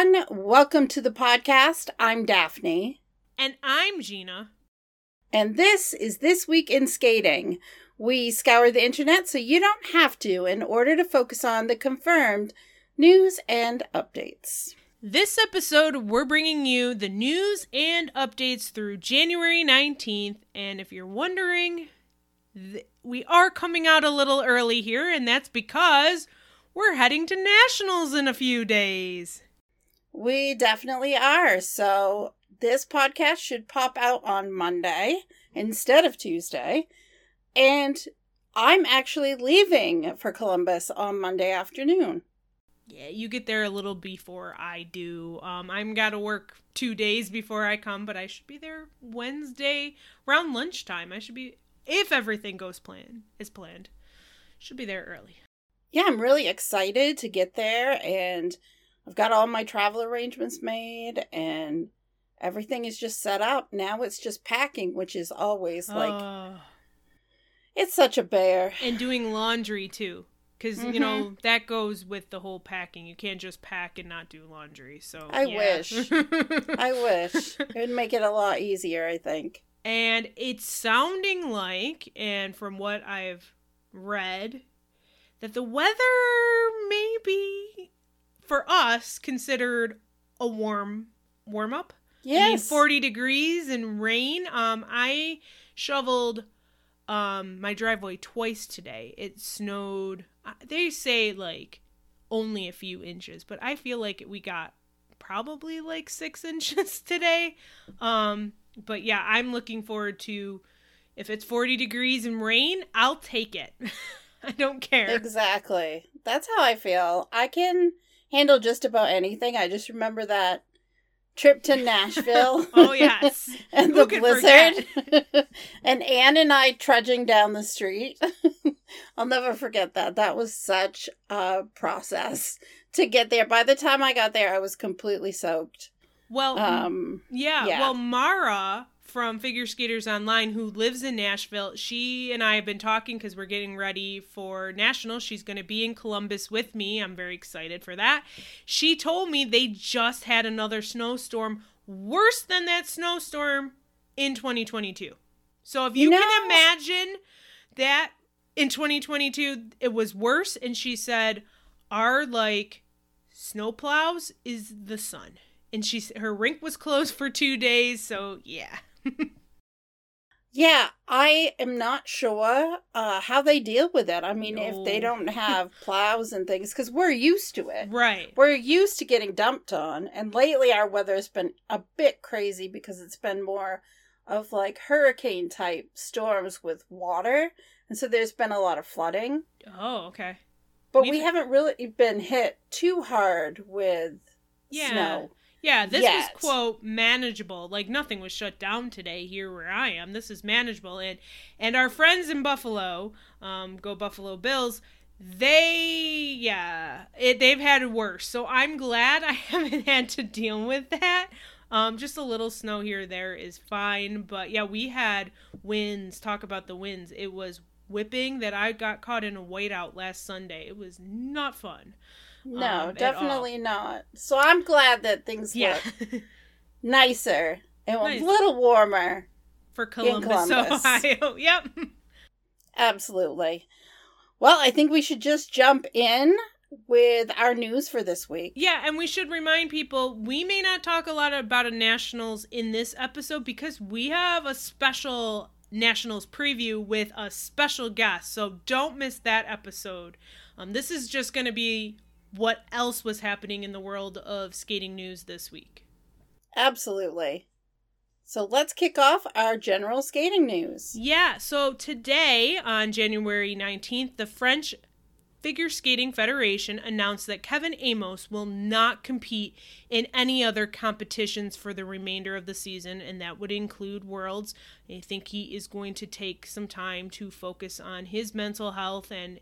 everyone. Welcome to the podcast. I'm Daphne. And I'm Gina. And this is This Week in Skating. We scour the internet so you don't have to in order to focus on the confirmed news and updates. This episode, we're bringing you the news and updates through January 19th. And if you're wondering, th- we are coming out a little early here, and that's because we're heading to nationals in a few days. We definitely are. So this podcast should pop out on Monday instead of Tuesday. And I'm actually leaving for Columbus on Monday afternoon. Yeah, you get there a little before I do. Um, I'm got to work two days before I come, but I should be there Wednesday around lunchtime. I should be, if everything goes plan as planned, should be there early. Yeah, I'm really excited to get there, and I've got all my travel arrangements made, and everything is just set up. Now it's just packing, which is always like Uh, it's such a bear. and doing laundry too. Because, Mm-hmm. you know, that goes with the whole packing. You can't just pack and not do laundry. So, I yeah. wish. I wish it would make it a lot easier. I think. And it's sounding like, and from what I've read, that the weather may be, for us, considered a warm warm up. Yes. 40 degrees and rain. Um, I shoveled um my driveway twice today. It snowed. uh, They say like only a few inches, but I feel like we got probably like six inches today. Um, but yeah, I'm looking forward to if it's 40 degrees and rain, I'll take it. I don't care. Exactly. That's how I feel. I can handle just about anything. I just remember that trip to Nashville. oh yes. and Who the blizzard. and Anne and I trudging down the street. I'll never forget that. That was such a process to get there. By the time I got there, I was completely soaked. Well, Um, Yeah, Yeah. well, Mara from Figure Skaters Online, who lives in Nashville, she and I have been talking because we're getting ready for Nationals. She's going to be in Columbus with me. I'm very excited for that. She told me they just had another snowstorm worse than that snowstorm in 2022. So if you, You can imagine that in 2022 it was worse, and she said our like snowplows is the sun and she her rink was closed for two days so yeah yeah, I am not sure uh, how they deal with it. I mean, if they don't have plows and things, because we're used to it. right We're used to getting dumped on, and lately our weather has been a bit crazy because it's been more of like hurricane type storms with water, and so there's been a lot of flooding. oh okay But We've- we haven't really been hit too hard with Yeah. snow. Yeah this Yet. was quote manageable. Like nothing was shut down today here where i am. This is manageable. And and our friends in buffalo um go buffalo bills they yeah it they've had it worse. So i'm glad i haven't had to deal with that. Um just a little snow here or there is fine. But yeah we had winds talk about the winds it was whipping that i got caught in a whiteout last sunday. It was not fun No, Um, definitely not. So I'm glad that things yeah look nicer and Nice. a little warmer. for columbus, Columbus. ohio yep Absolutely. Well, I think we should just jump in with our news for this week. Yeah, and we should remind people we may not talk a lot about a nationals in this episode because we have a special nationals preview with a special guest. So don't miss that episode. Um, this is just going to be what else was happening in the world of skating news this week. Absolutely. So let's kick off our general skating news. Yeah, so today on January 19th, the French Figure Skating Federation announced that Kevin Aymoz will not compete in any other competitions for the remainder of the season, and that would include Worlds. I think he is going to take some time to focus on his mental health and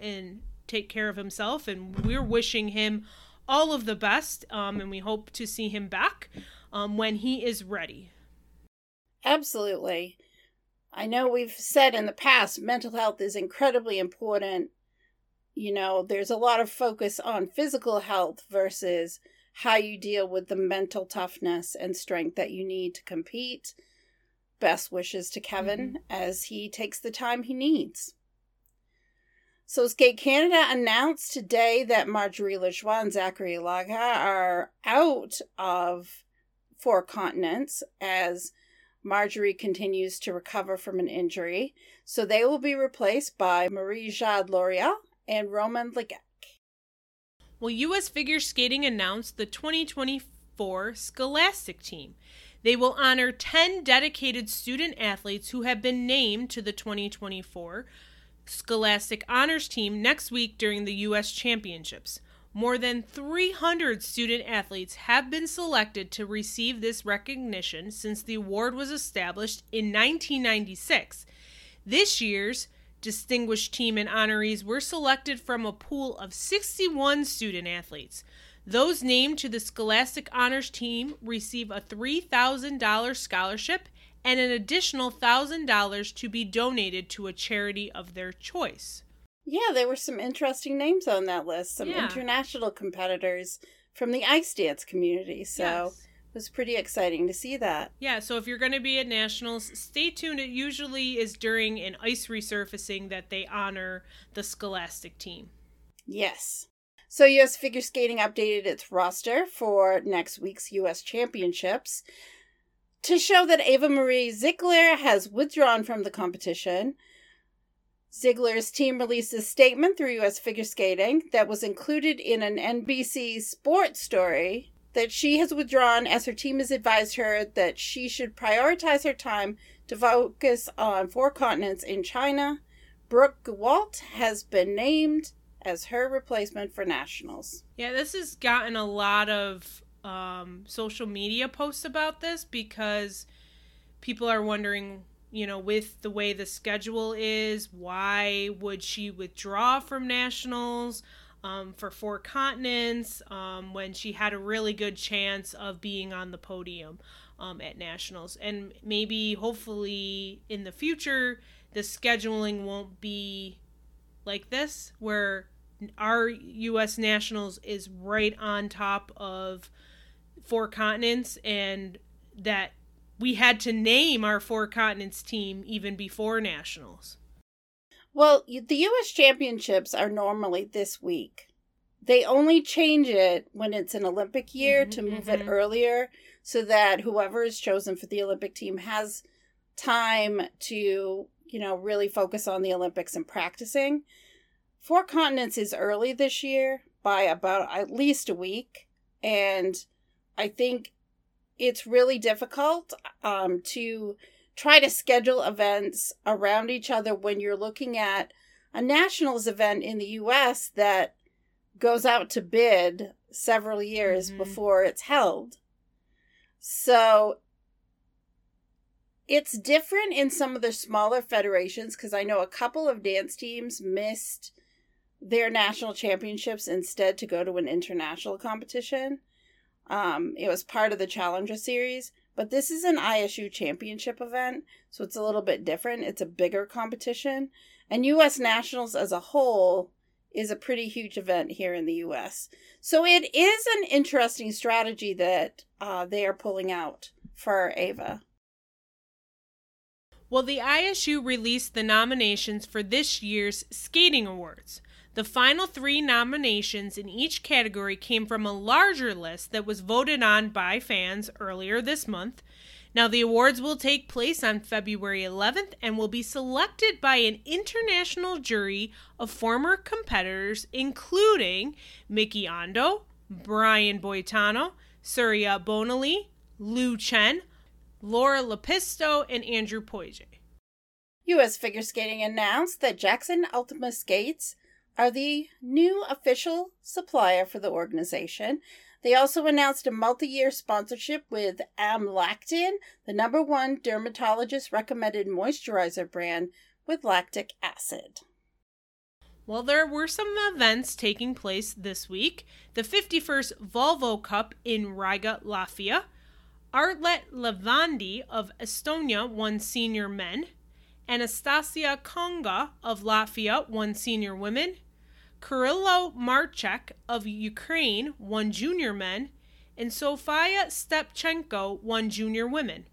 and take care of himself, and we're wishing him all of the best, um, and we hope to see him back um, when he is ready. Absolutely. I know we've said in the past mental health is incredibly important. You know, there's a lot of focus on physical health versus how you deal with the mental toughness and strength that you need to compete. Best wishes to Kevin mm-hmm. as he takes the time he needs. So, Skate Canada announced today that Marjorie Lajoie and Zachary Lagha are out of Four Continents as Marjorie continues to recover from an injury. So, they will be replaced by Marie Jade Lauriault and Romain Le Gac. Well, U.S. Figure Skating announced the 2024 Scholastic team. They will honor 10 dedicated student athletes who have been named to the 2024 Scholastic Honors Team next week during the U.S. Championships. More than 300 student athletes have been selected to receive this recognition since the award was established in 1996. This year's distinguished team and honorees were selected from a pool of 61 student athletes. Those named to the Scholastic Honors Team receive a $3,000 scholarship and an additional $1,000 to be donated to a charity of their choice. Yeah, there were some interesting names on that list, some yeah. international competitors from the ice dance community. So yes. it was pretty exciting to see that. Yeah, so if you're going to be at nationals, stay tuned. It usually is during an ice resurfacing that they honor the Scholastic team. Yes. So, US Figure Skating updated its roster for next week's US Championships to show that Ava Marie Ziegler has withdrawn from the competition. Ziegler's team released a statement through US Figure Skating that was included in an NBC sports story that she has withdrawn as her team has advised her that she should prioritize her time to focus on four continents in China. Brooke Gewalt has been named as her replacement for nationals. Yeah, this has gotten a lot of um, social media posts about this because people are wondering, you know, with the way the schedule is, why would she withdraw from nationals um, for four continents um, when she had a really good chance of being on the podium um, at nationals? And maybe, hopefully, in the future, the scheduling won't be like this, where our U.S. nationals is right on top of four continents and that we had to name our four continents team even before nationals. Well, the US championships are normally this week. They only change it when it's an Olympic year mm-hmm, to move mm-hmm. it earlier so that whoever is chosen for the Olympic team has time to, you know, really focus on the Olympics and practicing. Four Continents is early this year by about at least a week. And I think it's really difficult um, to try to schedule events around each other when you're looking at a nationals event in the US that goes out to bid several years mm-hmm. before it's held. So it's different in some of the smaller federations because I know a couple of dance teams missed their national championships instead to go to an international competition. Um, it was part of the Challenger Series, but this is an ISU championship event, so it's a little bit different. It's a bigger competition, and U.S. Nationals as a whole is a pretty huge event here in the U.S. So it is an interesting strategy that uh, they are pulling out for Ava. Well, the ISU released the nominations for this year's Skating Awards. The final three nominations in each category came from a larger list that was voted on by fans earlier this month. Now, the awards will take place on February 11th and will be selected by an international jury of former competitors, including Miki Ando, Brian Boitano, Surya Bonaly, Lu Chen, Laura Lepisto, and Andrew Poje. U.S. Figure Skating announced that Jackson Ultima Skates are the new official supplier for the organization. They also announced a multi year sponsorship with Amlactin, the number one dermatologist recommended moisturizer brand with lactic acid. Well, there were some events taking place this week. The 51st Volvo Cup in Riga, Latvia. Arlet Levandi of Estonia won senior men. Anastasia Konga of Latvia won senior women. Kyrylo Marsak of Ukraine won junior men, and Sofia Stepchenko won junior women.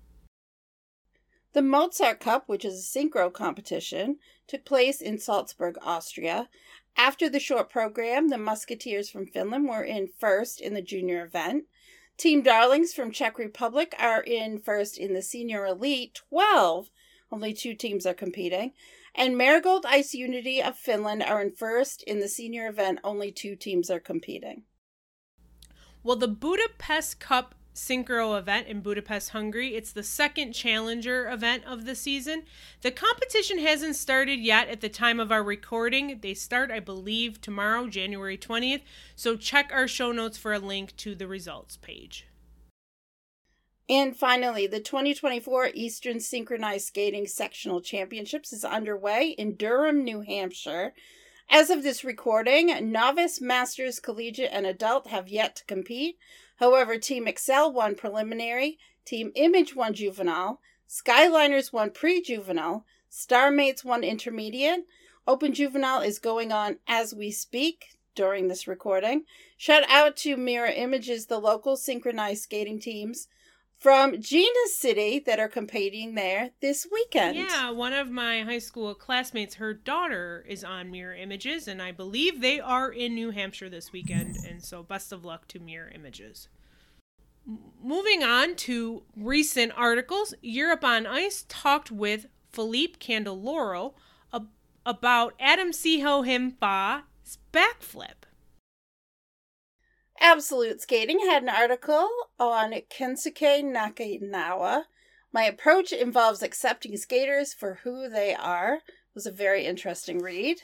The Mozart Cup, which is a synchro competition, took place in Salzburg, Austria. After the short program, the Musketeers from Finland were in first in the junior event. Team Darlings from Czech Republic are in first in the senior elite 12. Only two teams are competing. And Marigold Ice Unity of Finland are in first in the senior event. Only two teams are competing. Well, the Budapest Cup synchro event in Budapest, Hungary. It's the second challenger event of the season. The competition hasn't started yet at the time of our recording. They start, I believe, tomorrow, January 20th. So check our show notes for a link to the results page. And finally, the 2024 Eastern Synchronized Skating Sectional Championships is underway in Durham, New Hampshire. As of this recording, novice, masters, collegiate, and adult have yet to compete. However, Team Excel won preliminary, Team Image won juvenile, Skyliners won pre juvenile, Starmates won intermediate. Open Juvenile is going on as we speak during this recording. Shout out to Mirror Images, the local synchronized skating teams from Gina City that are competing there this weekend. Yeah, one of my high school classmates, her daughter is on Mirror Images, and I believe they are in New Hampshire this weekend. And so, best of luck to Mirror Images. Moving on to recent articles, Europe on Ice talked with Philippe Candeloro about Adam Siao Him Fa's backflip. Absolute Skating had an article on Kensuke Nakaniwa. My approach involves accepting skaters for who they are. It was a very interesting read.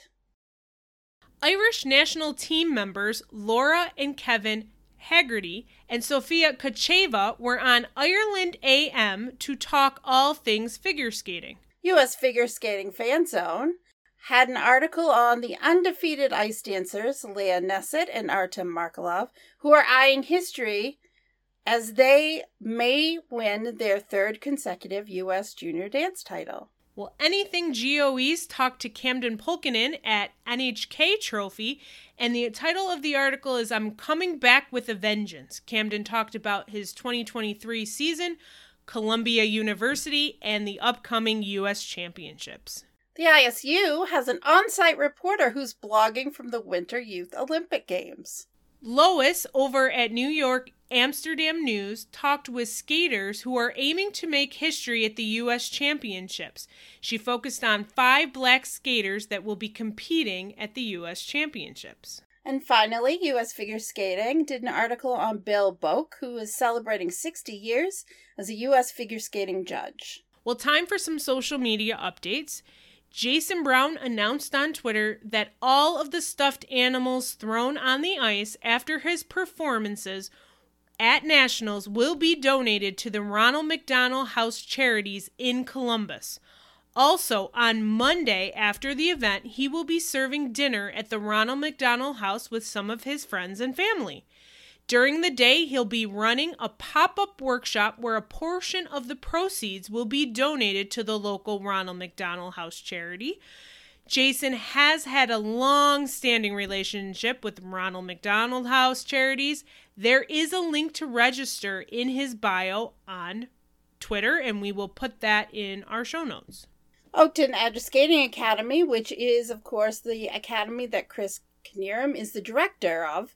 Irish national team members Laura and Kevin Haggerty and Sophia Kacheva were on Ireland AM to talk all things figure skating. U.S. Figure Skating Fan Zone had an article on the undefeated ice dancers, Leah Neset and Artem Markelov, who are eyeing history as they may win their third consecutive U.S. junior dance title. Well, anything GOE's talked to Camden Pulkinen at NHK Trophy, and the title of the article is I'm Coming Back with a Vengeance. Camden talked about his 2023 season, Columbia University, and the upcoming U.S. Championships. The ISU has an on site reporter who's blogging from the Winter Youth Olympic Games. Lois over at New York Amsterdam News talked with skaters who are aiming to make history at the U.S. Championships. She focused on five black skaters that will be competing at the U.S. Championships. And finally, U.S. Figure Skating did an article on Bill Boak, who is celebrating 60 years as a U.S. figure skating judge. Well, time for some social media updates. Jason Brown announced on Twitter that all of the stuffed animals thrown on the ice after his performances at Nationals will be donated to the Ronald McDonald House Charities in Columbus. Also, on Monday after the event, he will be serving dinner at the Ronald McDonald House with some of his friends and family. During the day, he'll be running a pop up workshop where a portion of the proceeds will be donated to the local Ronald McDonald House charity. Jason has had a long standing relationship with Ronald McDonald House Charities. There is a link to register in his bio on Twitter, and we will put that in our show notes. Oakton Edge Skating Academy, which is, of course, the academy that Chris Knierim is the director of,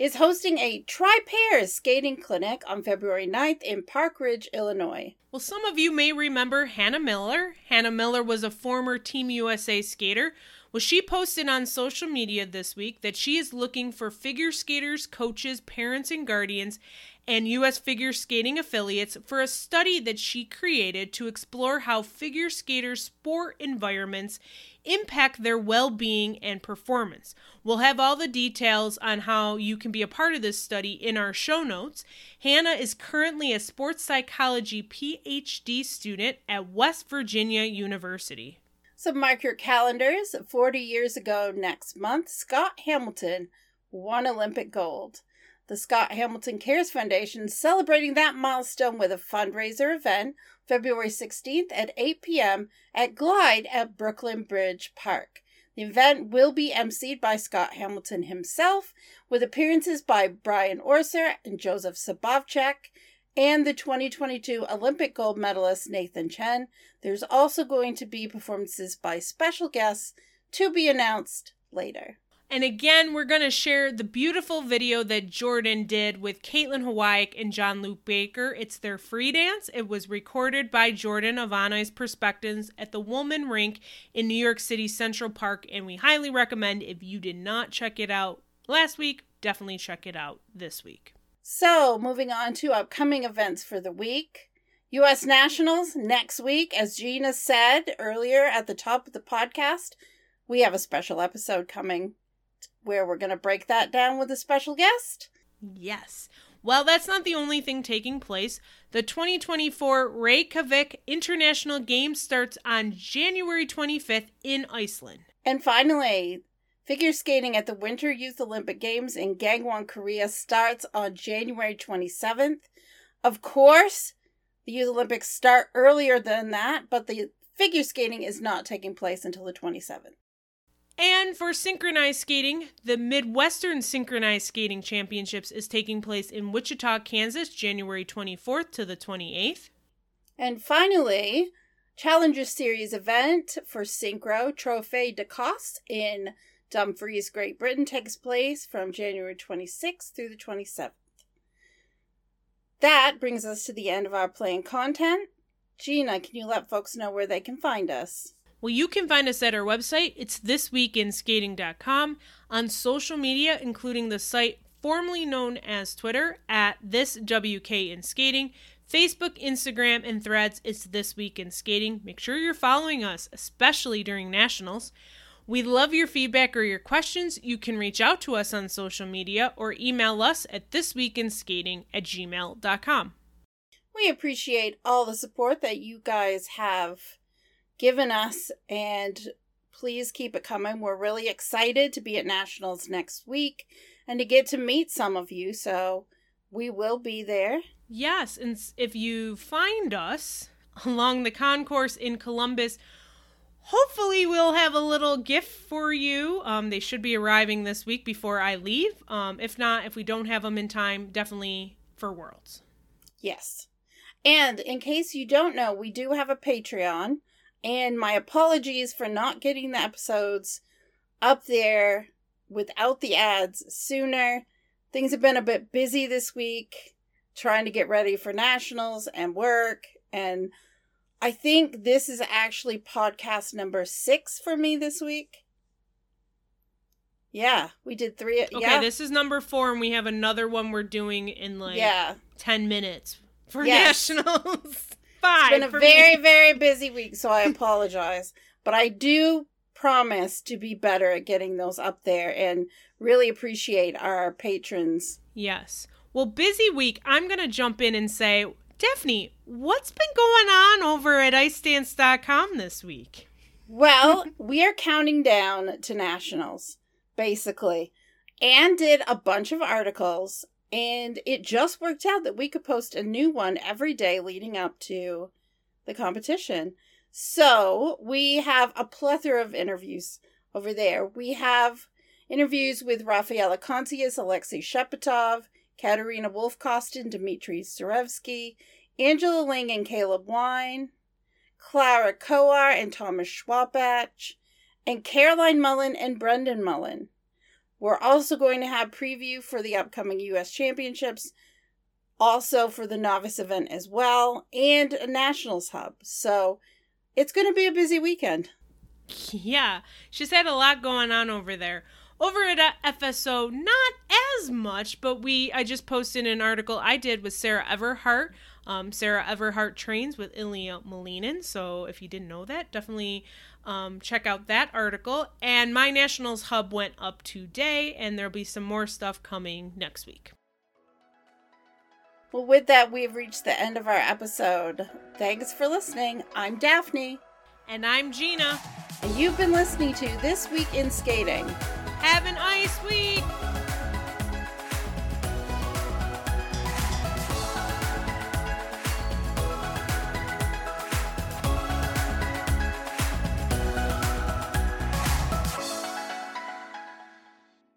is hosting a Tri Pairs skating clinic on February 9th in Park Ridge, Illinois. Well, some of you may remember Hannah Miller. Hannah Miller was a former Team USA skater. Well, she posted on social media this week that she is looking for figure skaters, coaches, parents, and guardians and U.S. figure skating affiliates for a study that she created to explore how figure skaters' sport environments impact their well being and performance. We'll have all the details on how you can be a part of this study in our show notes. Hannah is currently a sports psychology PhD student at West Virginia University. So mark your calendars. 40 years ago next month, Scott Hamilton won Olympic gold. The Scott Hamilton Cares Foundation is celebrating that milestone with a fundraiser event February 16th at 8 p.m. at Glide at Brooklyn Bridge Park. The event will be emceed by Scott Hamilton himself, with appearances by Brian Orser and Joseph Sabovcik, and the 2022 Olympic gold medalist Nathan Chen. There's also going to be performances by special guests to be announced later. And again, we're going to share the beautiful video that Jordan did with Caitlin Hawayek and Jean-Luc Baker. It's their free dance. It was recorded by Jordan of Ice Perspectives at the Wollman Rink in New York City Central Park. And we highly recommend if you did not check it out last week, definitely check it out this week. So, moving on to upcoming events for the week. U.S. Nationals next week, as Gina said earlier at the top of the podcast, we have a special episode coming where we're going to break that down with a special guest. Yes. Well, that's not the only thing taking place. The 2024 Reykjavik International Games starts on January 25th in Iceland. And finally, figure skating at the Winter Youth Olympic Games in Gangwon, Korea starts on January 27th. Of course, the Youth Olympics start earlier than that, but the figure skating is not taking place until the 27th. And for synchronized skating, the Midwestern Synchronized Skating Championships is taking place in Wichita, Kansas, January 24th to the 28th. And finally, Challenger Series event for Synchro Trophée d'Ecosse in Dumfries, Great Britain takes place from January 26th through the 27th. That brings us to the end of our playing content. Gina, can you let folks know where they can find us? Well, you can find us at our website. It's thisweekinskating.com. On social media, including the site formerly known as Twitter at this WK in Skating, Facebook, Instagram, and Threads. It's This Week in Skating. Make sure you're following us, especially during nationals. We love your feedback or your questions. You can reach out to us on social media or email us at thisweekinskating at gmail.com. We appreciate all the support that you guys have given us, and please keep it coming. We're really excited to be at Nationals next week and to get to meet some of you. So we will be there. Yes, and if you find us along the concourse in Columbus, hopefully we'll have a little gift for you. Um, they should be arriving this week before I leave. Um, if not, if we don't have them in time, definitely for Worlds. Yes. And in case you don't know, we do have a Patreon. And my apologies for not getting the episodes up there without the ads sooner. Things have been a bit busy this week trying to get ready for nationals and work. And I think this is actually podcast number six for me this week. Yeah, we did three. Okay, yeah. this is number four, and we have another one we're doing in like yeah. 10 minutes for Yes. nationals. Five. It's been a very, me. very busy week, so I apologize. but I do promise to be better at getting those up there and really appreciate our patrons. Yes. Well, busy week. I'm going to jump in and say, Daphne, what's been going on over at icedance.com this week? Well, we are counting down to nationals, basically. Anne did a bunch of articles, and it just worked out that we could post a new one every day leading up to the competition. So we have a plethora of interviews over there. We have interviews with Rafaela Koncius, Alexei Shchepetov, Katarina Wolfkostin, Dimitry Tsarevski, Angela Ling and Caleb Wein, Clara Coar and Thomas Schwabach, and Caroline Mullen and Brendan Mullen. We're also going to have preview for the upcoming U.S. Championships, also for the novice event as well, and a nationals hub. So it's going to be a busy weekend. Yeah, she's had a lot going on over there. Over at FSO, not as much, but we I just posted an article I did with Sarah Everhart. Um, Sarah Everhart trains with Ilya Malinin, so if you didn't know that, definitely um, check out that article. And my Nationals Hub went up today, and there'll be some more stuff coming next week. Well, with that, we've reached the end of our episode. Thanks for listening. I'm Daphne, And I'm Gina. and you've been listening to This Week in Skating. Have an ice week!